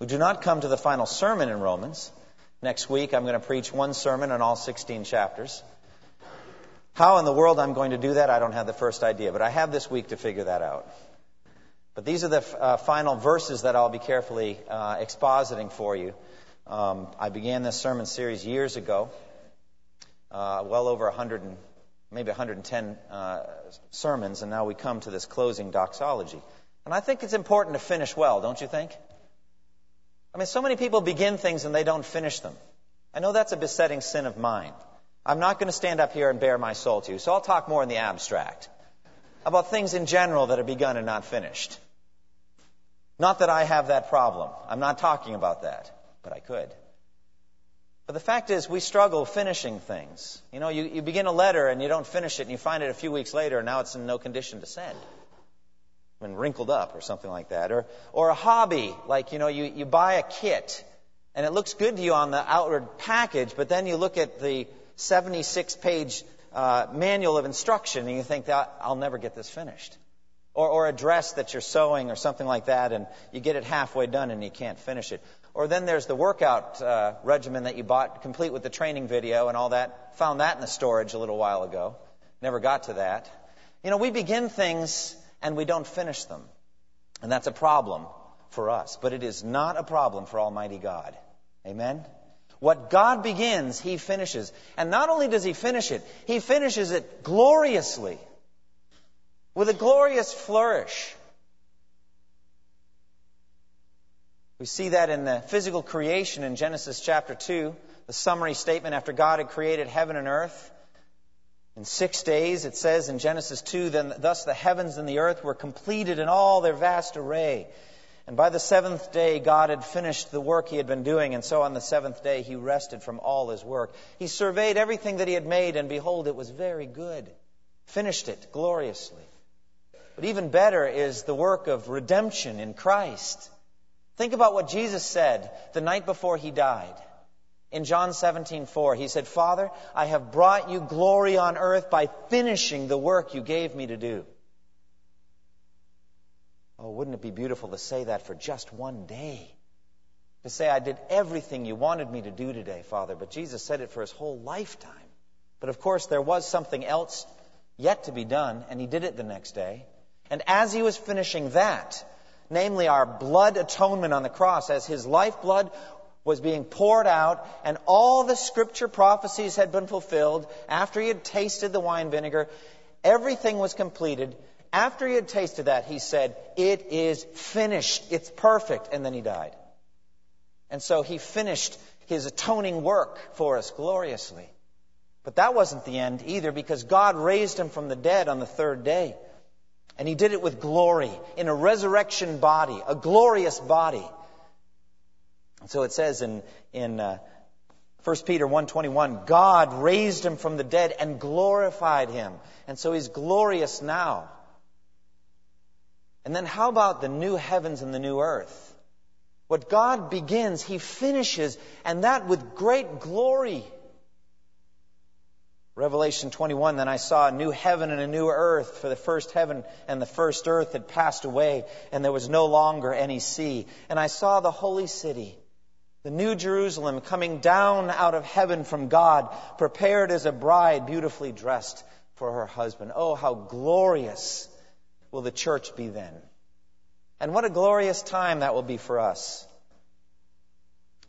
We do not come to the final sermon in Romans. Next week, I'm going to preach one sermon on all 16 chapters. How in the world I'm going to do that, I don't have the first idea, but I have this week to figure that out. But these are the uh, final verses that I'll be carefully uh, expositing for you. Um, I began this sermon series years ago, uh, well over 100 and maybe 110 uh, sermons, and now we come to this closing doxology. And I think it's important to finish well, don't you think? I mean, so many people begin things and they don't finish them. I know that's a besetting sin of mine. I'm not going to stand up here and bare my soul to you, so I'll talk more in the abstract about things in general that are begun and not finished. Not that I have that problem. I'm not talking about that, but I could. But the fact is, we struggle finishing things. You know, you, you begin a letter and you don't finish it, and you find it a few weeks later, and now it's in no condition to send been wrinkled up or something like that. Or, or a hobby, like, you know, you, you buy a kit and it looks good to you on the outward package, but then you look at the 76 page uh, manual of instruction and you think I'll never get this finished. Or, or a dress that you're sewing or something like that and you get it halfway done and you can't finish it. Or then there's the workout uh, regimen that you bought complete with the training video and all that. Found that in the storage a little while ago. Never got to that. You know, we begin things and we don't finish them. And that's a problem for us. But it is not a problem for Almighty God. Amen? What God begins, He finishes. And not only does He finish it, He finishes it gloriously. With a glorious flourish. We see that in the physical creation in Genesis chapter 2, the summary statement after God had created heaven and earth. In six days, it says in Genesis 2, then thus the heavens and the earth were completed in all their vast array. And by the seventh day, God had finished the work he had been doing, and so on the seventh day, he rested from all his work. He surveyed everything that he had made, and behold, it was very good. Finished it gloriously. But even better is the work of redemption in Christ. Think about what Jesus said the night before he died. In John 17:4, he said, "Father, I have brought you glory on earth by finishing the work you gave me to do." Oh, wouldn't it be beautiful to say that for just one day? To say, I did everything you wanted me to do today, Father, but Jesus said it for his whole lifetime. But of course, there was something else yet to be done, and he did it the next day. And as he was finishing that, namely our blood atonement on the cross, as his lifeblood was being poured out, and all the scripture prophecies had been fulfilled. After he had tasted the wine vinegar, everything was completed. After he had tasted that, he said, It is finished. It's perfect. And then he died. And so he finished his atoning work for us gloriously. But that wasn't the end either, because God raised him from the dead on the third day. And he did it with glory, in a resurrection body, a glorious body. So it says in, in uh, 1 Peter 1.21, God raised him from the dead and glorified him. And so he's glorious now. And then how about the new heavens and the new earth? What God begins, he finishes, and that with great glory. Revelation 21, then I saw a new heaven and a new earth, for the first heaven and the first earth had passed away, and there was no longer any sea. And I saw the holy city the New Jerusalem coming down out of heaven from God, prepared as a bride beautifully dressed for her husband. Oh, how glorious will the church be then. And what a glorious time that will be for us.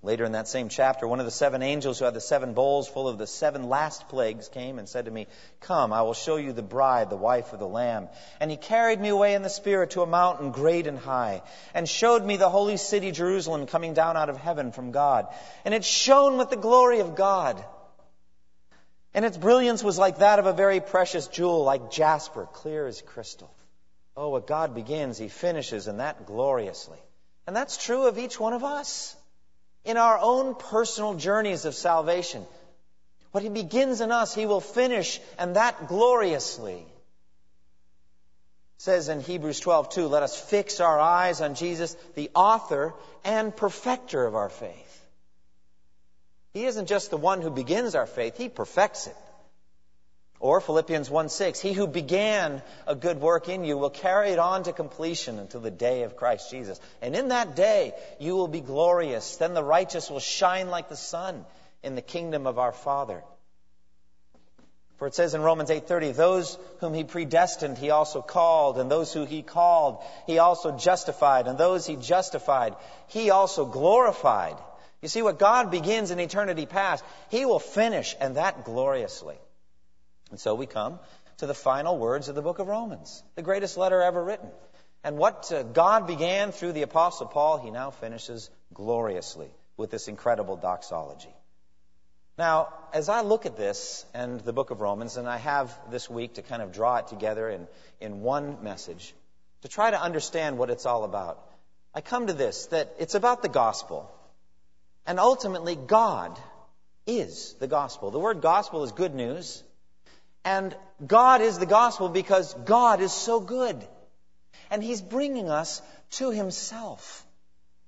Later in that same chapter, one of the seven angels who had the seven bowls full of the seven last plagues came and said to me, Come, I will show you the bride, the wife of the Lamb. And he carried me away in the Spirit to a mountain great and high, and showed me the holy city Jerusalem coming down out of heaven from God. And it shone with the glory of God. And its brilliance was like that of a very precious jewel, like jasper, clear as crystal. Oh, what God begins, He finishes, and that gloriously. And that's true of each one of us. In our own personal journeys of salvation. What He begins in us, He will finish, and that gloriously. It says in Hebrews 12:2, let us fix our eyes on Jesus, the author and perfecter of our faith. He isn't just the one who begins our faith, He perfects it. Or Philippians 1 6, He who began a good work in you will carry it on to completion until the day of Christ Jesus. And in that day, you will be glorious. Then the righteous will shine like the sun in the kingdom of our Father. For it says in Romans 8:30, those whom he predestined he also called, and those who he called he also justified, and those he justified he also glorified. You see what God begins in eternity past, he will finish and that gloriously. And so we come to the final words of the book of Romans, the greatest letter ever written. And what uh, God began through the Apostle Paul, he now finishes gloriously with this incredible doxology. Now, as I look at this and the book of Romans, and I have this week to kind of draw it together in, in one message, to try to understand what it's all about, I come to this that it's about the gospel. And ultimately, God is the gospel. The word gospel is good news. And God is the gospel because God is so good. And He's bringing us to Himself.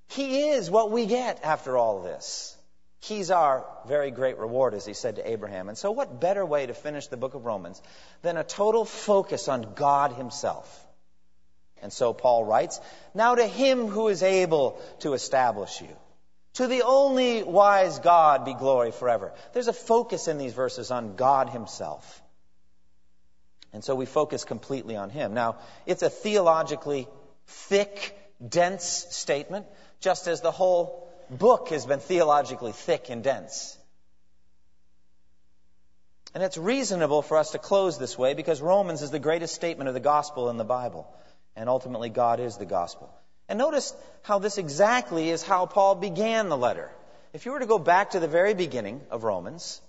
He is what we get after all this. He's our very great reward, as He said to Abraham. And so, what better way to finish the book of Romans than a total focus on God Himself? And so Paul writes, Now to Him who is able to establish you. To the only wise God be glory forever. There's a focus in these verses on God Himself. And so we focus completely on him. Now, it's a theologically thick, dense statement, just as the whole book has been theologically thick and dense. And it's reasonable for us to close this way because Romans is the greatest statement of the gospel in the Bible. And ultimately, God is the gospel. And notice how this exactly is how Paul began the letter. If you were to go back to the very beginning of Romans,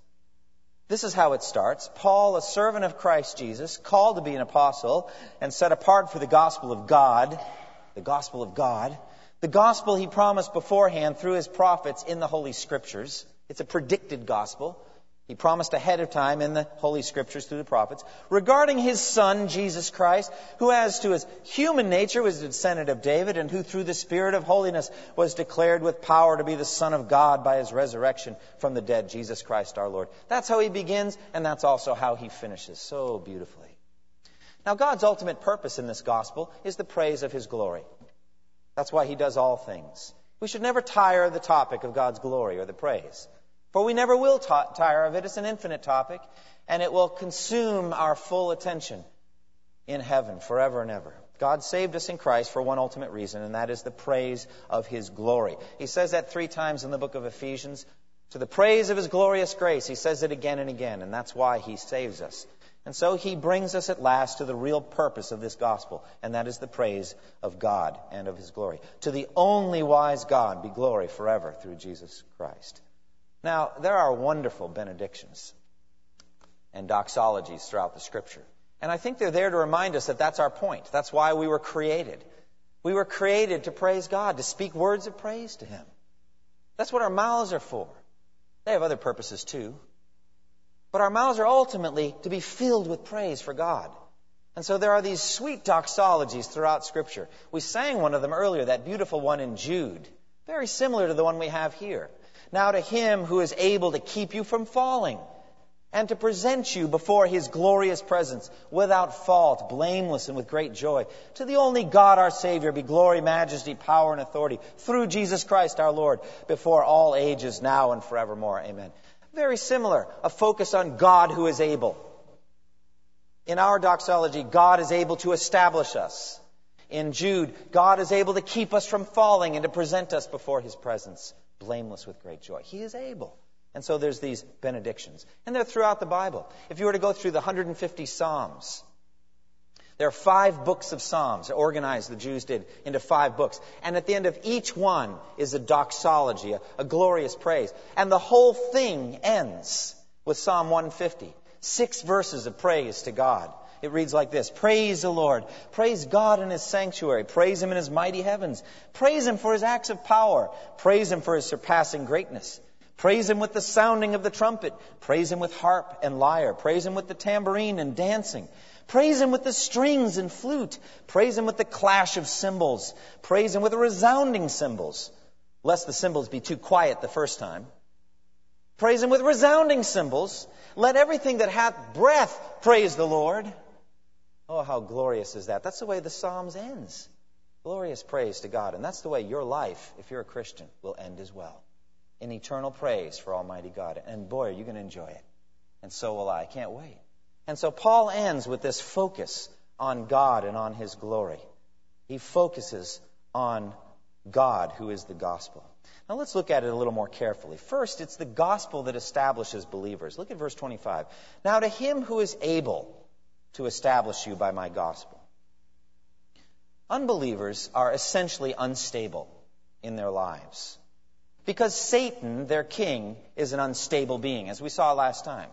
this is how it starts. Paul, a servant of Christ Jesus, called to be an apostle and set apart for the gospel of God, the gospel of God, the gospel he promised beforehand through his prophets in the Holy Scriptures. It's a predicted gospel. He promised ahead of time in the Holy Scriptures through the prophets regarding his son, Jesus Christ, who as to his human nature was a descendant of David and who through the Spirit of holiness was declared with power to be the Son of God by his resurrection from the dead, Jesus Christ our Lord. That's how he begins and that's also how he finishes so beautifully. Now God's ultimate purpose in this gospel is the praise of his glory. That's why he does all things. We should never tire of the topic of God's glory or the praise. For we never will tire of it. It's an infinite topic, and it will consume our full attention in heaven forever and ever. God saved us in Christ for one ultimate reason, and that is the praise of His glory. He says that three times in the book of Ephesians. To the praise of His glorious grace. He says it again and again, and that's why He saves us. And so He brings us at last to the real purpose of this gospel, and that is the praise of God and of His glory. To the only wise God be glory forever through Jesus Christ. Now, there are wonderful benedictions and doxologies throughout the Scripture. And I think they're there to remind us that that's our point. That's why we were created. We were created to praise God, to speak words of praise to Him. That's what our mouths are for. They have other purposes too. But our mouths are ultimately to be filled with praise for God. And so there are these sweet doxologies throughout Scripture. We sang one of them earlier, that beautiful one in Jude, very similar to the one we have here. Now to him who is able to keep you from falling and to present you before his glorious presence without fault, blameless, and with great joy. To the only God our Savior be glory, majesty, power, and authority through Jesus Christ our Lord before all ages, now and forevermore. Amen. Very similar, a focus on God who is able. In our doxology, God is able to establish us. In Jude, God is able to keep us from falling and to present us before his presence blameless with great joy. He is able. And so there's these benedictions. And they're throughout the Bible. If you were to go through the 150 Psalms, there are five books of Psalms, organized, the Jews did, into five books. And at the end of each one is a doxology, a, a glorious praise. And the whole thing ends with Psalm 150. Six verses of praise to God. It reads like this Praise the Lord. Praise God in His sanctuary. Praise Him in His mighty heavens. Praise Him for His acts of power. Praise Him for His surpassing greatness. Praise Him with the sounding of the trumpet. Praise Him with harp and lyre. Praise Him with the tambourine and dancing. Praise Him with the strings and flute. Praise Him with the clash of cymbals. Praise Him with the resounding cymbals. Lest the cymbals be too quiet the first time. Praise Him with resounding cymbals. Let everything that hath breath praise the Lord. Oh, how glorious is that? That's the way the Psalms ends. Glorious praise to God. And that's the way your life, if you're a Christian, will end as well in eternal praise for Almighty God. And boy, are you going to enjoy it. And so will I. I can't wait. And so Paul ends with this focus on God and on His glory. He focuses on God, who is the gospel. Now let's look at it a little more carefully. First, it's the gospel that establishes believers. Look at verse 25. Now to him who is able to establish you by my gospel. Unbelievers are essentially unstable in their lives. Because Satan, their king, is an unstable being, as we saw last time.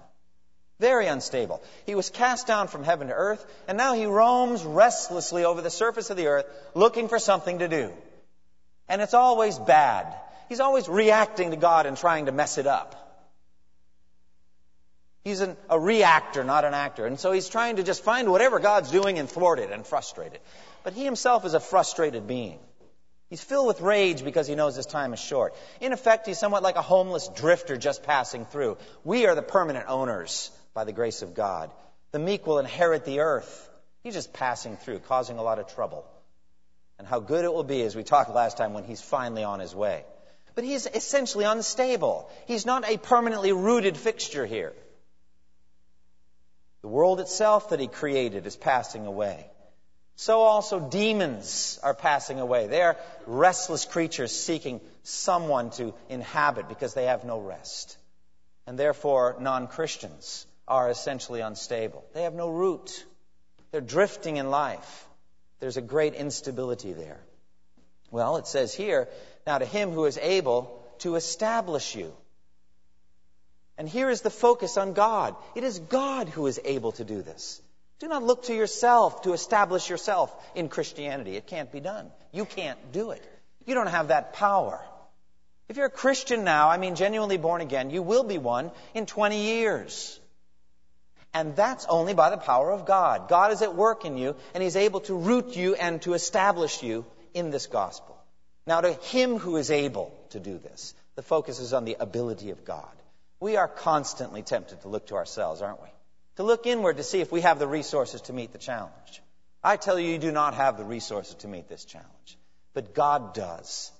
Very unstable. He was cast down from heaven to earth, and now he roams restlessly over the surface of the earth looking for something to do. And it's always bad. He's always reacting to God and trying to mess it up. He's an, a reactor, not an actor. And so he's trying to just find whatever God's doing and thwart it and frustrate it. But he himself is a frustrated being. He's filled with rage because he knows his time is short. In effect, he's somewhat like a homeless drifter just passing through. We are the permanent owners by the grace of God. The meek will inherit the earth. He's just passing through, causing a lot of trouble. And how good it will be, as we talked last time, when he's finally on his way. But he's essentially unstable. He's not a permanently rooted fixture here. The world itself that he created is passing away so also demons are passing away. They are restless creatures seeking someone to inhabit because they have no rest. And therefore, non Christians are essentially unstable. They have no root. They're drifting in life. There's a great instability there. Well, it says here, now to him who is able to establish you. And here is the focus on God. It is God who is able to do this. Do not look to yourself to establish yourself in Christianity. It can't be done. You can't do it. You don't have that power. If you're a Christian now, I mean genuinely born again, you will be one in 20 years. And that's only by the power of God. God is at work in you, and He's able to root you and to establish you in this gospel. Now, to Him who is able to do this, the focus is on the ability of God. We are constantly tempted to look to ourselves, aren't we? to look inward to see if we have the resources to meet the challenge. I tell you, you do not have the resources to meet this challenge, but God does.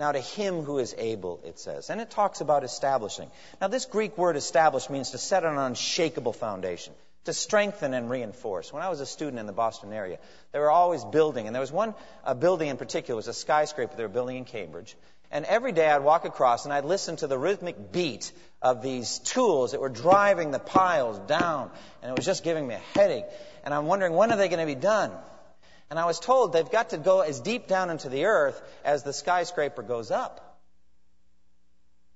Now, to him who is able, it says. And it talks about establishing. Now, this Greek word establish means to set an unshakable foundation, to strengthen and reinforce. When I was a student in the Boston area, they were always building, and there was one a building in particular, it was a skyscraper they were building in Cambridge. And every day I'd walk across and I'd listen to the rhythmic beat of these tools that were driving the piles down. And it was just giving me a headache. And I'm wondering, when are they going to be done? And I was told they've got to go as deep down into the earth as the skyscraper goes up.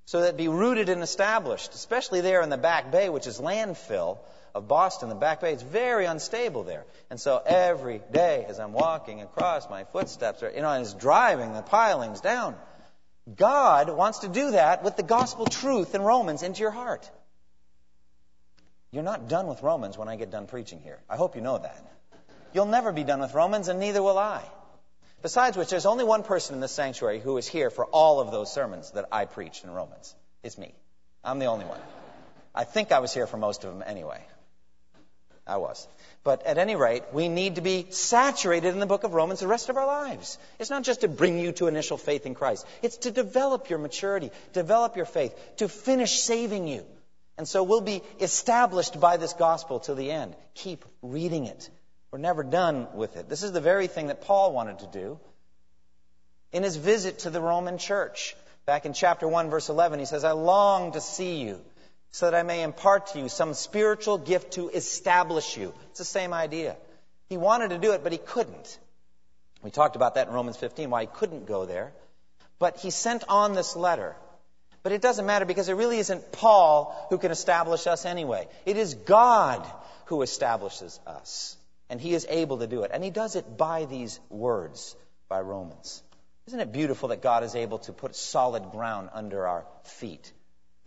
So that be rooted and established, especially there in the back bay, which is landfill of Boston, the back bay. It's very unstable there. And so every day as I'm walking across, my footsteps are, you know, it's driving the pilings down. God wants to do that with the gospel truth in Romans into your heart. You're not done with Romans when I get done preaching here. I hope you know that. You'll never be done with Romans, and neither will I. Besides which, there's only one person in this sanctuary who is here for all of those sermons that I preached in Romans. It's me. I'm the only one. I think I was here for most of them anyway. I was. But at any rate, we need to be saturated in the book of Romans the rest of our lives. It's not just to bring you to initial faith in Christ, it's to develop your maturity, develop your faith, to finish saving you. And so we'll be established by this gospel to the end. Keep reading it. We're never done with it. This is the very thing that Paul wanted to do in his visit to the Roman church. Back in chapter 1, verse 11, he says, I long to see you so that I may impart to you some spiritual gift to establish you. It's the same idea. He wanted to do it, but he couldn't. We talked about that in Romans 15, why he couldn't go there. But he sent on this letter. But it doesn't matter because it really isn't Paul who can establish us anyway. It is God who establishes us. And he is able to do it. And he does it by these words, by Romans. Isn't it beautiful that God is able to put solid ground under our feet?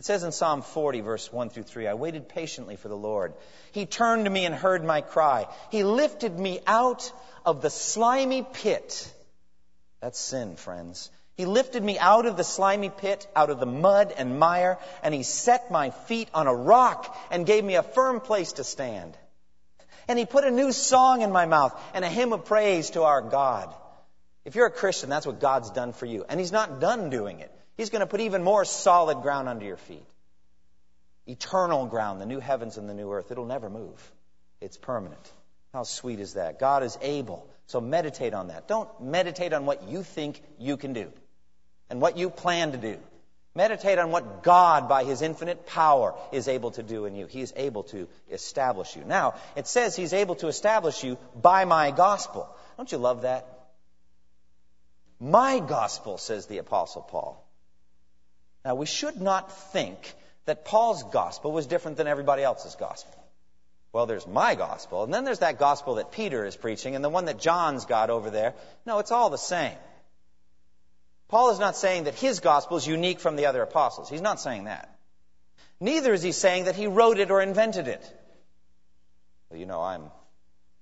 It says in Psalm 40, verse 1 through 3, I waited patiently for the Lord. He turned to me and heard my cry. He lifted me out of the slimy pit. That's sin, friends. He lifted me out of the slimy pit, out of the mud and mire, and he set my feet on a rock and gave me a firm place to stand. And he put a new song in my mouth and a hymn of praise to our God. If you're a Christian, that's what God's done for you. And he's not done doing it. He's going to put even more solid ground under your feet. Eternal ground, the new heavens and the new earth. It'll never move. It's permanent. How sweet is that? God is able. So meditate on that. Don't meditate on what you think you can do and what you plan to do. Meditate on what God, by His infinite power, is able to do in you. He is able to establish you. Now, it says He's able to establish you by my gospel. Don't you love that? My gospel, says the Apostle Paul. Now, we should not think that Paul's gospel was different than everybody else's gospel. Well, there's my gospel, and then there's that gospel that Peter is preaching, and the one that John's got over there. No, it's all the same. Paul is not saying that his gospel is unique from the other apostles. He's not saying that. Neither is he saying that he wrote it or invented it. Well, you know, I'm,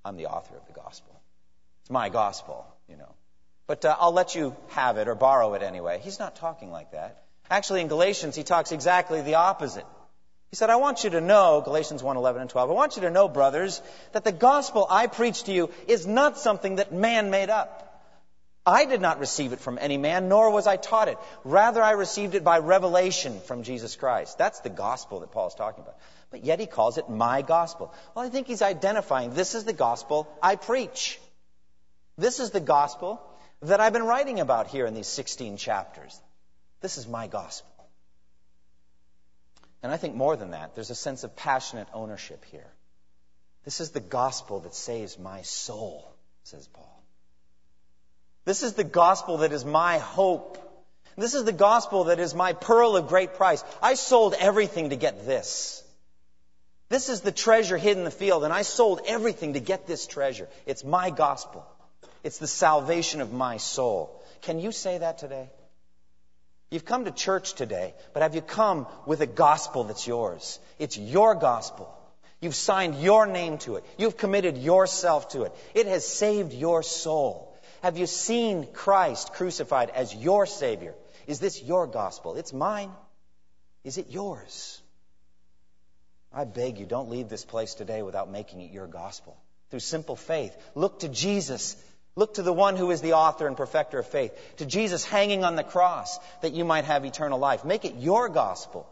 I'm the author of the gospel. It's my gospel, you know. But uh, I'll let you have it or borrow it anyway. He's not talking like that. Actually, in Galatians, he talks exactly the opposite. He said, I want you to know, Galatians 1, 11 and 12, I want you to know, brothers, that the gospel I preach to you is not something that man made up. I did not receive it from any man, nor was I taught it. Rather, I received it by revelation from Jesus Christ. That's the gospel that Paul is talking about. But yet he calls it my gospel. Well, I think he's identifying this is the gospel I preach. This is the gospel that I've been writing about here in these 16 chapters. This is my gospel. And I think more than that, there's a sense of passionate ownership here. This is the gospel that saves my soul, says Paul. This is the gospel that is my hope. This is the gospel that is my pearl of great price. I sold everything to get this. This is the treasure hidden in the field, and I sold everything to get this treasure. It's my gospel. It's the salvation of my soul. Can you say that today? You've come to church today, but have you come with a gospel that's yours? It's your gospel. You've signed your name to it. You've committed yourself to it. It has saved your soul. Have you seen Christ crucified as your Savior? Is this your gospel? It's mine. Is it yours? I beg you, don't leave this place today without making it your gospel. Through simple faith, look to Jesus Look to the one who is the author and perfecter of faith, to Jesus hanging on the cross that you might have eternal life. Make it your gospel.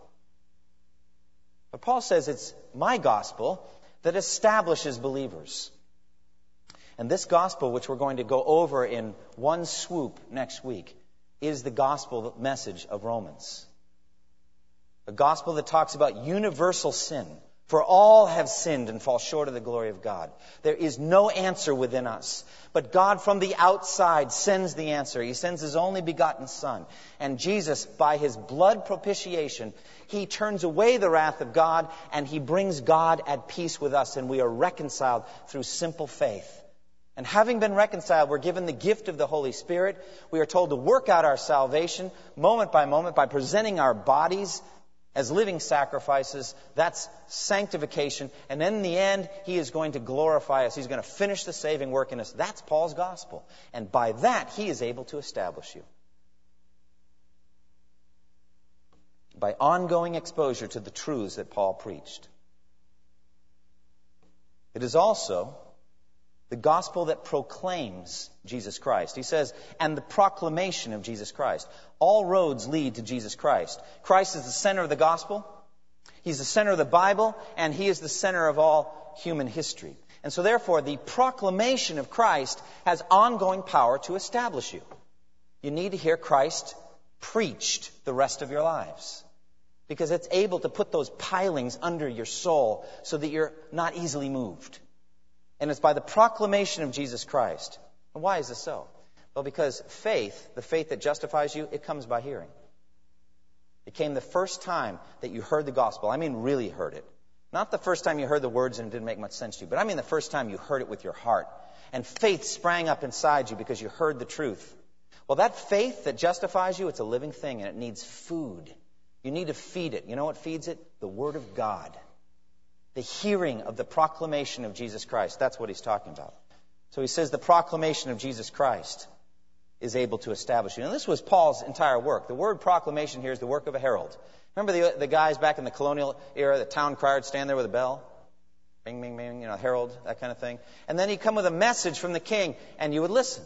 But Paul says it's my gospel that establishes believers. And this gospel, which we're going to go over in one swoop next week, is the gospel message of Romans. A gospel that talks about universal sin for all have sinned and fall short of the glory of God. There is no answer within us. But God from the outside sends the answer. He sends His only begotten Son. And Jesus, by His blood propitiation, He turns away the wrath of God and He brings God at peace with us. And we are reconciled through simple faith. And having been reconciled, we're given the gift of the Holy Spirit. We are told to work out our salvation moment by moment by presenting our bodies as living sacrifices. That's sanctification. And then in the end, He is going to glorify us. He's going to finish the saving work in us. That's Paul's gospel. And by that, He is able to establish you. By ongoing exposure to the truths that Paul preached. It is also the gospel that proclaims Jesus Christ. He says, and the proclamation of Jesus Christ. All roads lead to Jesus Christ. Christ is the center of the gospel. He's the center of the Bible, and He is the center of all human history. And so, therefore, the proclamation of Christ has ongoing power to establish you. You need to hear Christ preached the rest of your lives. Because it's able to put those pilings under your soul so that you're not easily moved. And it's by the proclamation of Jesus Christ. And why is this so? Well, because faith, the faith that justifies you, it comes by hearing. It came the first time that you heard the gospel. I mean, really heard it. Not the first time you heard the words and it didn't make much sense to you, but I mean the first time you heard it with your heart. And faith sprang up inside you because you heard the truth. Well, that faith that justifies you, it's a living thing and it needs food. You need to feed it. You know what feeds it? The Word of God. The hearing of the proclamation of Jesus Christ. That's what he's talking about. So he says the proclamation of Jesus Christ is able to establish you. And this was Paul's entire work. The word proclamation here is the work of a herald. Remember the, the guys back in the colonial era, the town crier would stand there with a bell? Bing, bing, bing, you know, herald, that kind of thing. And then he'd come with a message from the king, and you would listen.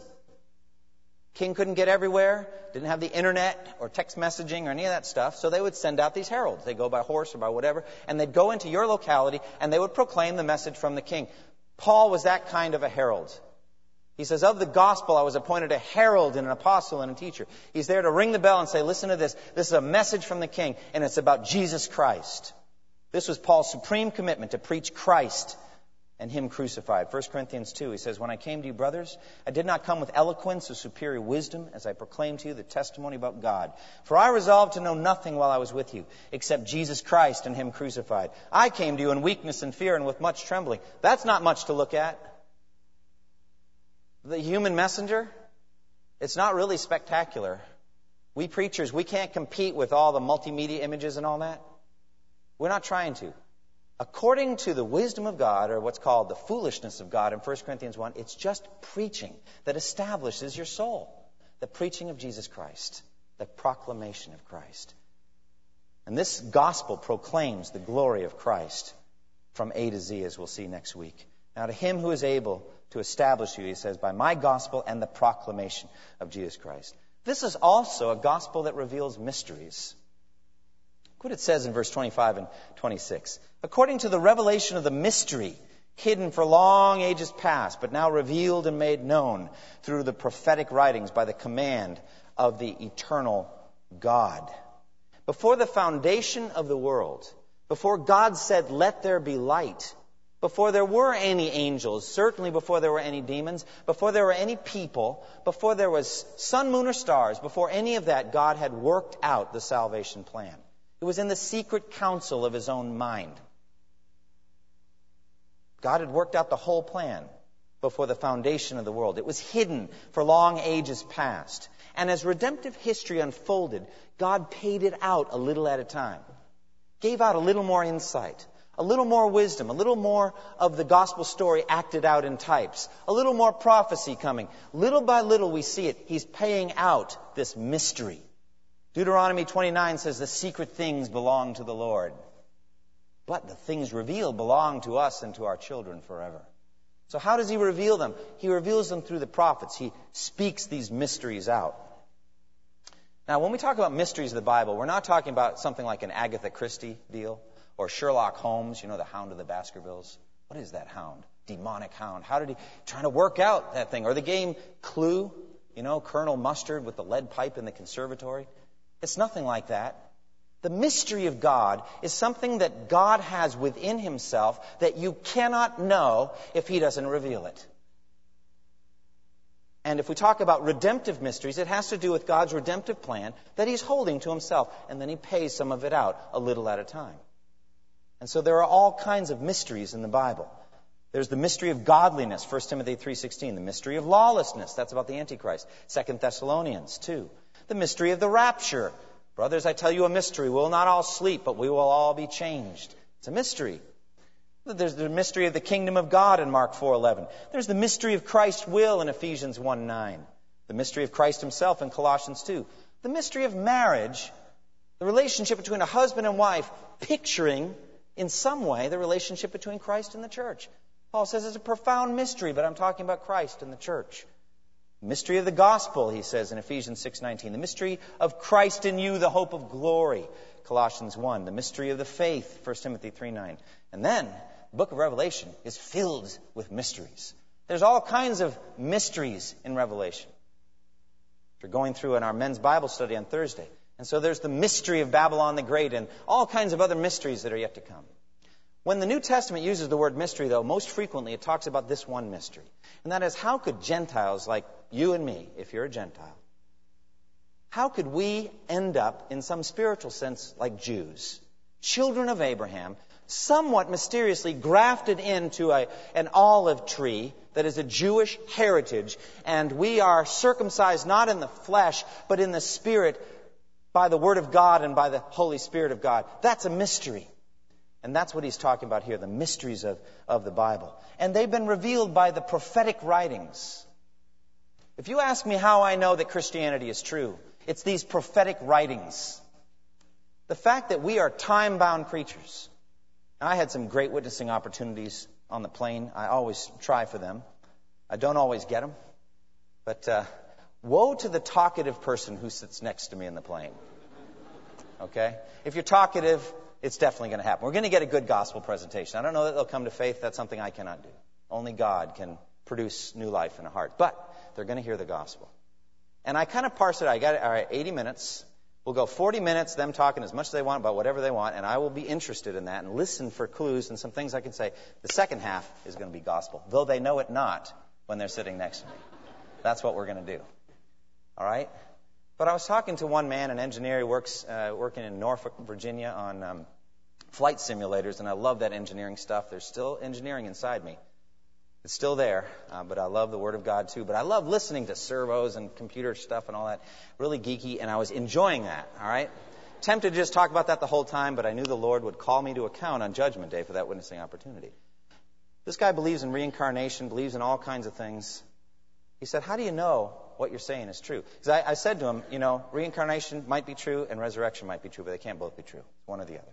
King couldn't get everywhere, didn't have the internet or text messaging or any of that stuff, so they would send out these heralds. They'd go by horse or by whatever, and they'd go into your locality and they would proclaim the message from the king. Paul was that kind of a herald. He says, Of the gospel, I was appointed a herald and an apostle and a teacher. He's there to ring the bell and say, Listen to this. This is a message from the king, and it's about Jesus Christ. This was Paul's supreme commitment to preach Christ and him crucified. 1 Corinthians 2, he says, When I came to you, brothers, I did not come with eloquence or superior wisdom as I proclaimed to you the testimony about God. For I resolved to know nothing while I was with you except Jesus Christ and him crucified. I came to you in weakness and fear and with much trembling. That's not much to look at. The human messenger, it's not really spectacular. We preachers, we can't compete with all the multimedia images and all that. We're not trying to according to the wisdom of God, or what's called the foolishness of God in 1 Corinthians 1, it's just preaching that establishes your soul. The preaching of Jesus Christ, the proclamation of Christ. And this gospel proclaims the glory of Christ from A to Z, as we'll see next week. Now, to him who is able to establish you, he says, by my gospel and the proclamation of Jesus Christ. This is also a gospel that reveals mysteries. Look what it says in verse 25 and 26. According to the revelation of the mystery hidden for long ages past, but now revealed and made known through the prophetic writings by the command of the eternal God. Before the foundation of the world, before God said, Let there be light, before there were any angels, certainly before there were any demons, before there were any people, before there was sun, moon, or stars, before any of that, God had worked out the salvation plan. It was in the secret counsel of his own mind. God had worked out the whole plan before the foundation of the world. It was hidden for long ages past. And as redemptive history unfolded, God paid it out a little at a time. Gave out a little more insight, a little more wisdom, a little more of the gospel story acted out in types, a little more prophecy coming. Little by little we see it. He's paying out this mystery. Deuteronomy 29 says the secret things belong to the Lord. But the things revealed belong to us and to our children forever. So how does he reveal them? He reveals them through the prophets. He speaks these mysteries out. Now, when we talk about mysteries of the Bible, we're not talking about something like an Agatha Christie deal or Sherlock Holmes, you know, the hound of the Baskervilles. What is that hound? Demonic hound. How did he trying to work out that thing? Or the game Clue, you know, Colonel Mustard with the lead pipe in the conservatory. It's nothing like that. The mystery of God is something that God has within himself that you cannot know if he doesn't reveal it. And if we talk about redemptive mysteries, it has to do with God's redemptive plan that he's holding to himself, and then he pays some of it out a little at a time. And so there are all kinds of mysteries in the Bible. There's the mystery of godliness, 1 Timothy 3:16, the mystery of lawlessness, that's about the antichrist, 2 Thessalonians 2 the mystery of the rapture. Brothers, I tell you a mystery. We'll not all sleep, but we will all be changed. It's a mystery. There's the mystery of the kingdom of God in Mark 4:11. There's the mystery of Christ's will in Ephesians 1:9. The mystery of Christ himself in Colossians 2. The mystery of marriage, the relationship between a husband and wife, picturing in some way the relationship between Christ and the church. Paul says it's a profound mystery, but I'm talking about Christ and the church. Mystery of the gospel, he says in Ephesians 6:19. The mystery of Christ in you, the hope of glory, Colossians 1. The mystery of the faith, 1 Timothy 3:9. And then the book of Revelation is filled with mysteries. There's all kinds of mysteries in Revelation. We're going through in our men's Bible study on Thursday. And so there's the mystery of Babylon the Great and all kinds of other mysteries that are yet to come. When the New Testament uses the word mystery, though, most frequently it talks about this one mystery. And that is, how could Gentiles like you and me, if you're a Gentile, how could we end up, in some spiritual sense, like Jews, children of Abraham, somewhat mysteriously grafted into a, an olive tree that is a Jewish heritage, and we are circumcised not in the flesh, but in the spirit by the Word of God and by the Holy Spirit of God. That's a mystery. And that's what he's talking about here, the mysteries of, of the Bible. And they've been revealed by the prophetic writings. If you ask me how I know that Christianity is true, it's these prophetic writings. The fact that we are time bound creatures. I had some great witnessing opportunities on the plane. I always try for them. I don't always get them. But uh, woe to the talkative person who sits next to me in the plane. Okay? If you're talkative, it's definitely going to happen. We're going to get a good gospel presentation. I don't know that they'll come to faith. That's something I cannot do. Only God can produce new life in a heart. But they're going to hear the gospel. And I kind of parse it. I got it. all right, 80 minutes. We'll go 40 minutes, them talking as much as they want about whatever they want, and I will be interested in that and listen for clues and some things I can say. The second half is going to be gospel, though they know it not when they're sitting next to me. That's what we're going to do. All right? But I was talking to one man, an engineer who works uh, working in Norfolk, Virginia, on um, flight simulators, and I love that engineering stuff. There's still engineering inside me. It's still there, uh, but I love the Word of God too. But I love listening to servos and computer stuff and all that. Really geeky, and I was enjoying that, all right? Tempted to just talk about that the whole time, but I knew the Lord would call me to account on Judgment Day for that witnessing opportunity. This guy believes in reincarnation, believes in all kinds of things. He said, How do you know what you're saying is true? Because I, I said to him, You know, reincarnation might be true and resurrection might be true, but they can't both be true. It's One or the other.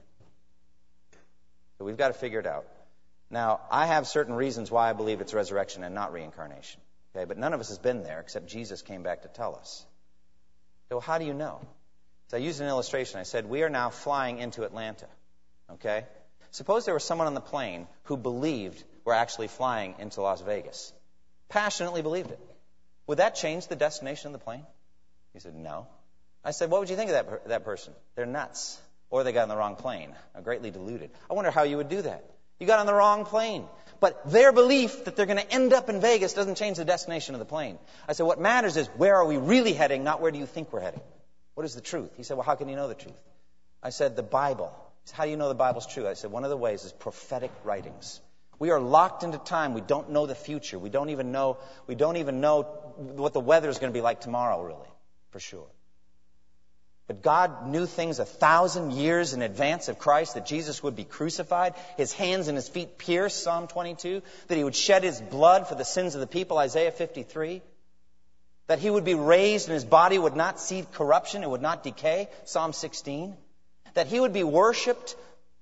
So we've got to figure it out. Now, I have certain reasons why I believe it's resurrection and not reincarnation. Okay, but none of us has been there except Jesus came back to tell us. So, how do you know? So I used an illustration. I said, We are now flying into Atlanta. Okay? Suppose there was someone on the plane who believed we're actually flying into Las Vegas. Passionately believed it. Would that change the destination of the plane? He said, No. I said, What would you think of that, that person? They're nuts. Or they got on the wrong plane, uh, greatly deluded. I wonder how you would do that. You got on the wrong plane. But their belief that they're going to end up in Vegas doesn't change the destination of the plane. I said, what matters is where are we really heading, not where do you think we're heading. What is the truth? He said, well, how can you know the truth? I said, the Bible. Said, how do you know the Bible's true? I said, one of the ways is prophetic writings. We are locked into time. We don't know the future. We don't even know, we don't even know what the weather is going to be like tomorrow, really, for sure. But God knew things a thousand years in advance of Christ, that Jesus would be crucified, his hands and his feet pierced, Psalm 22, that he would shed his blood for the sins of the people, Isaiah 53, that he would be raised and his body would not see corruption, it would not decay, Psalm 16, that he would be worshiped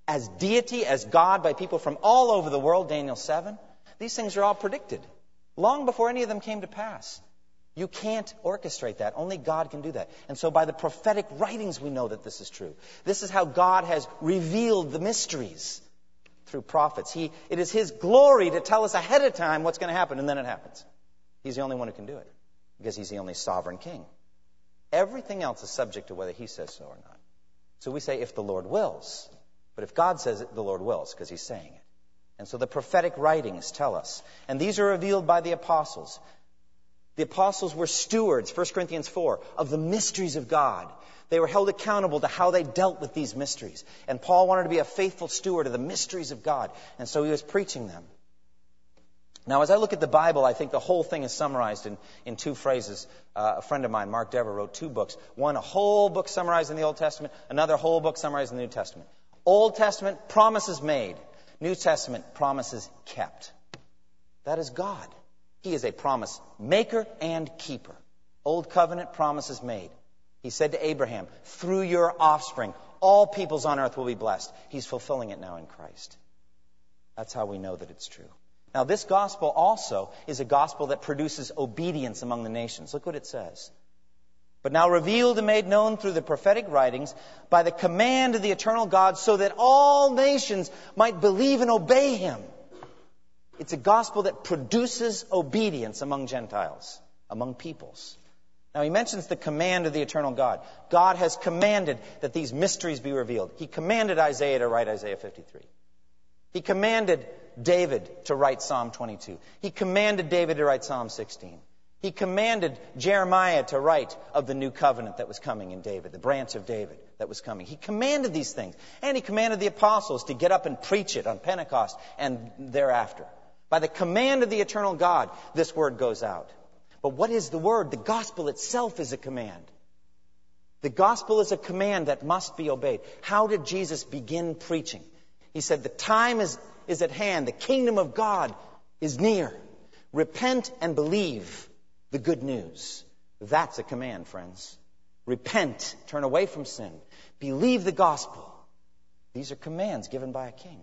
as deity, as God by people from all over the world, Daniel 7. These things are all predicted long before any of them came to pass. You can't orchestrate that. Only God can do that. And so by the prophetic writings, we know that this is true. This is how God has revealed the mysteries through prophets. He, it is His glory to tell us ahead of time what's going to happen, and then it happens. He's the only one who can do it because He's the only sovereign king. Everything else is subject to whether He says so or not. So we say, if the Lord wills. But if God says it, the Lord wills because He's saying it. And so the prophetic writings tell us. And these are revealed by the apostles. The apostles were stewards, 1 Corinthians 4, of the mysteries of God. They were held accountable to how they dealt with these mysteries. And Paul wanted to be a faithful steward of the mysteries of God. And so he was preaching them. Now, as I look at the Bible, I think the whole thing is summarized in, in two phrases. Uh, a friend of mine, Mark Dever, wrote two books. One, a whole book summarized in the Old Testament, another whole book summarized in the New Testament. Old Testament, promises made. New Testament, promises kept. That is God. He is a promise maker and keeper. Old covenant promises made. He said to Abraham, through your offspring, all peoples on earth will be blessed. He's fulfilling it now in Christ. That's how we know that it's true. Now, this gospel also is a gospel that produces obedience among the nations. Look what it says. But now revealed and made known through the prophetic writings by the command of the eternal God, so that all nations might believe and obey him. It's a gospel that produces obedience among Gentiles, among peoples. Now, he mentions the command of the eternal God. God has commanded that these mysteries be revealed. He commanded Isaiah to write Isaiah 53. He commanded David to write Psalm 22. He commanded David to write Psalm 16. He commanded Jeremiah to write of the new covenant that was coming in David, the branch of David that was coming. He commanded these things. And he commanded the apostles to get up and preach it on Pentecost and thereafter. By the command of the eternal God, this word goes out. But what is the word? The gospel itself is a command. The gospel is a command that must be obeyed. How did Jesus begin preaching? He said, The time is, is at hand. The kingdom of God is near. Repent and believe the good news. That's a command, friends. Repent, turn away from sin, believe the gospel. These are commands given by a king.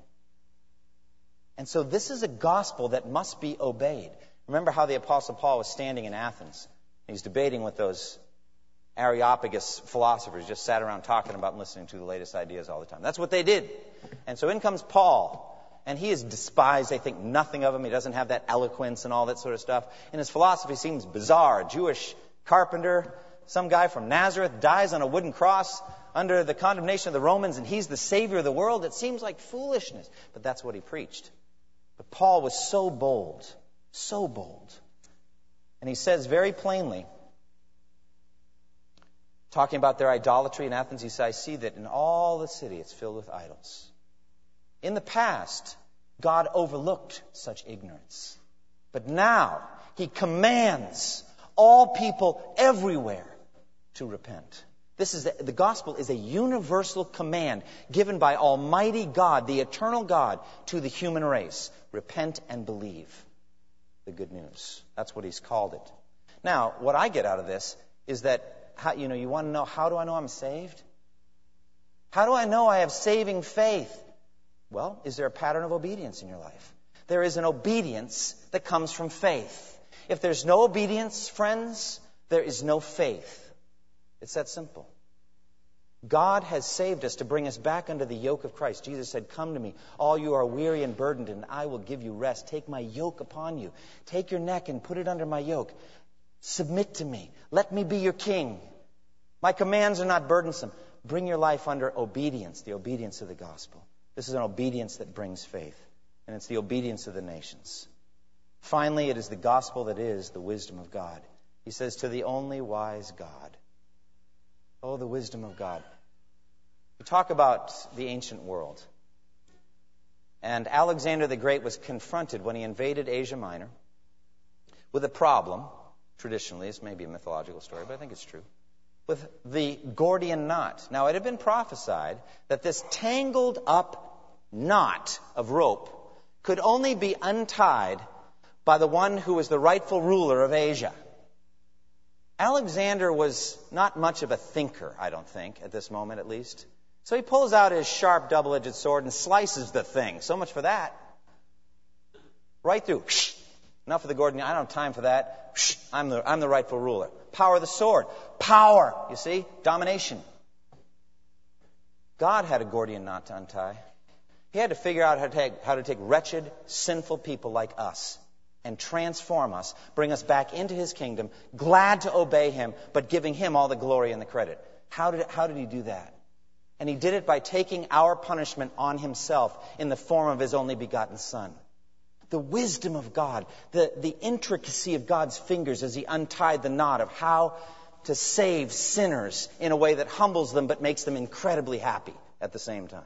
And so this is a gospel that must be obeyed. Remember how the Apostle Paul was standing in Athens. He's debating with those Areopagus philosophers, just sat around talking about and listening to the latest ideas all the time. That's what they did. And so in comes Paul. And he is despised. They think nothing of him. He doesn't have that eloquence and all that sort of stuff. And his philosophy seems bizarre. Jewish carpenter, some guy from Nazareth dies on a wooden cross under the condemnation of the Romans, and he's the savior of the world. It seems like foolishness. But that's what he preached. But Paul was so bold, so bold. And he says very plainly, talking about their idolatry in Athens, he says, I see that in all the city it's filled with idols. In the past, God overlooked such ignorance. But now, He commands all people everywhere to repent. This is the, the, gospel is a universal command given by Almighty God, the eternal God, to the human race. Repent and believe the good news. That's what he's called it. Now, what I get out of this is that how, you know you want to know how do I know I'm saved? How do I know I have saving faith? Well, is there a pattern of obedience in your life? There is an obedience that comes from faith. If there's no obedience, friends, there is no faith. It's that simple. God has saved us to bring us back under the yoke of Christ. Jesus said, Come to me, all you are weary and burdened, and I will give you rest. Take my yoke upon you. Take your neck and put it under my yoke. Submit to me. Let me be your king. My commands are not burdensome. Bring your life under obedience, the obedience of the gospel. This is an obedience that brings faith, and it's the obedience of the nations. Finally, it is the gospel that is the wisdom of God. He says, To the only wise God. Oh, the wisdom of God. We talk about the ancient world. And Alexander the Great was confronted when he invaded Asia Minor with a problem, traditionally, this may be a mythological story, but I think it's true with the Gordian knot. Now, it had been prophesied that this tangled up knot of rope could only be untied by the one who was the rightful ruler of Asia. Alexander was not much of a thinker, I don't think, at this moment at least. So he pulls out his sharp double edged sword and slices the thing. So much for that. Right through. Enough of the Gordian. I don't have time for that. I'm the, I'm the rightful ruler. Power of the sword. Power. You see? Domination. God had a Gordian knot to untie. He had to figure out how to, take, how to take wretched, sinful people like us and transform us, bring us back into His kingdom, glad to obey Him, but giving Him all the glory and the credit. How did, how did He do that? And He did it by taking our punishment on Himself in the form of His only begotten Son the wisdom of God, the, the intricacy of God's fingers as He untied the knot of how to save sinners in a way that humbles them but makes them incredibly happy at the same time.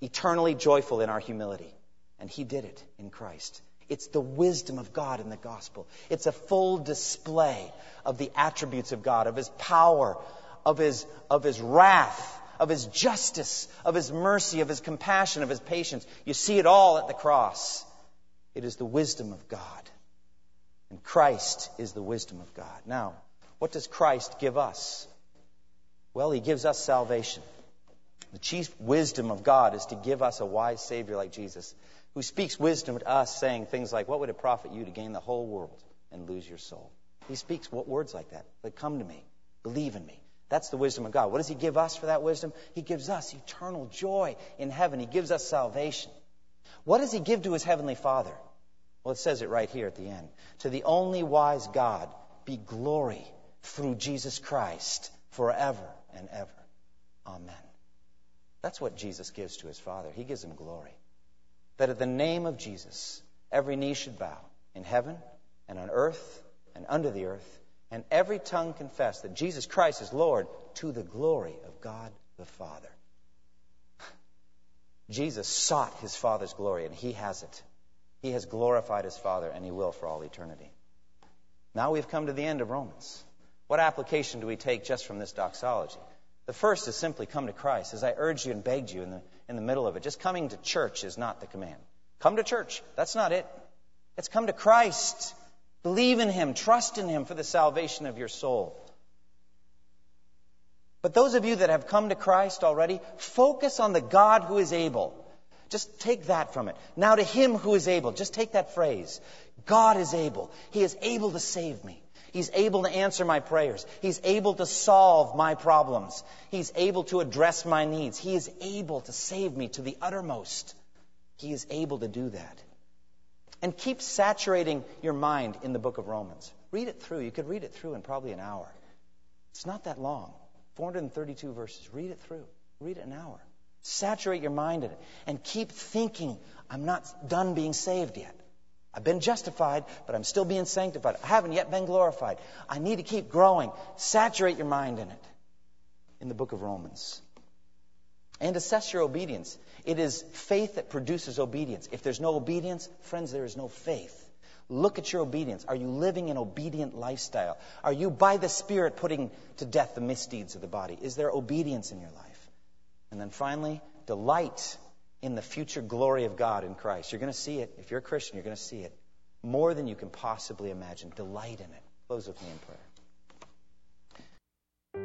Eternally joyful in our humility. And He did it in Christ. It's the wisdom of God in the gospel. It's a full display of the attributes of God, of His power, of His, of His wrath, of His justice, of His mercy, of His compassion, of His patience. You see it all at the cross. It is the wisdom of God. And Christ is the wisdom of God. Now, what does Christ give us? Well, he gives us salvation. The chief wisdom of God is to give us a wise Savior like Jesus, who speaks wisdom to us, saying things like, What would it profit you to gain the whole world and lose your soul? He speaks words like that. Like, come to me, believe in me. That's the wisdom of God. What does He give us for that wisdom? He gives us eternal joy in heaven. He gives us salvation. What does he give to his heavenly Father? Well, it says it right here at the end. To the only wise God be glory through Jesus Christ forever and ever. Amen. That's what Jesus gives to his Father. He gives him glory. That at the name of Jesus, every knee should bow in heaven and on earth and under the earth, and every tongue confess that Jesus Christ is Lord to the glory of God the Father. Jesus sought his Father's glory, and he has it. He has glorified his Father, and he will for all eternity. Now we've come to the end of Romans. What application do we take just from this doxology? The first is simply come to Christ, as I urged you and begged you in the, in the middle of it. Just coming to church is not the command. Come to church. That's not it. It's come to Christ. Believe in Him. Trust in Him for the salvation of your soul. But those of you that have come to Christ already, focus on the God who is able. Just take that from it. Now to Him who is able. Just take that phrase. God is able. He is able to save me. He's able to answer my prayers. He's able to solve my problems. He's able to address my needs. He is able to save me to the uttermost. He is able to do that. And keep saturating your mind in the book of Romans. Read it through. You could read it through in probably an hour. It's not that long. 432 verses. Read it through. Read it an hour. Saturate your mind in it. And keep thinking, I'm not done being saved yet. I've been justified, but I'm still being sanctified. I haven't yet been glorified. I need to keep growing. Saturate your mind in it in the book of Romans. And assess your obedience. It is faith that produces obedience. If there's no obedience, friends, there is no faith. Look at your obedience. Are you living an obedient lifestyle? Are you, by the Spirit, putting to death the misdeeds of the body? Is there obedience in your life? And then finally, delight in the future glory of God in Christ. You're going to see it. If you're a Christian, you're going to see it more than you can possibly imagine. Delight in it. Close with me in prayer.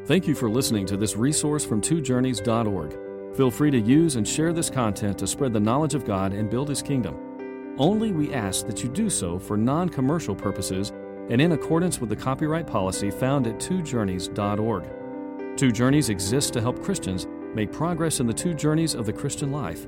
Thank you for listening to this resource from twojourneys.org. Feel free to use and share this content to spread the knowledge of God and build His kingdom. Only we ask that you do so for non commercial purposes and in accordance with the copyright policy found at twojourneys.org. Two Journeys exists to help Christians make progress in the two journeys of the Christian life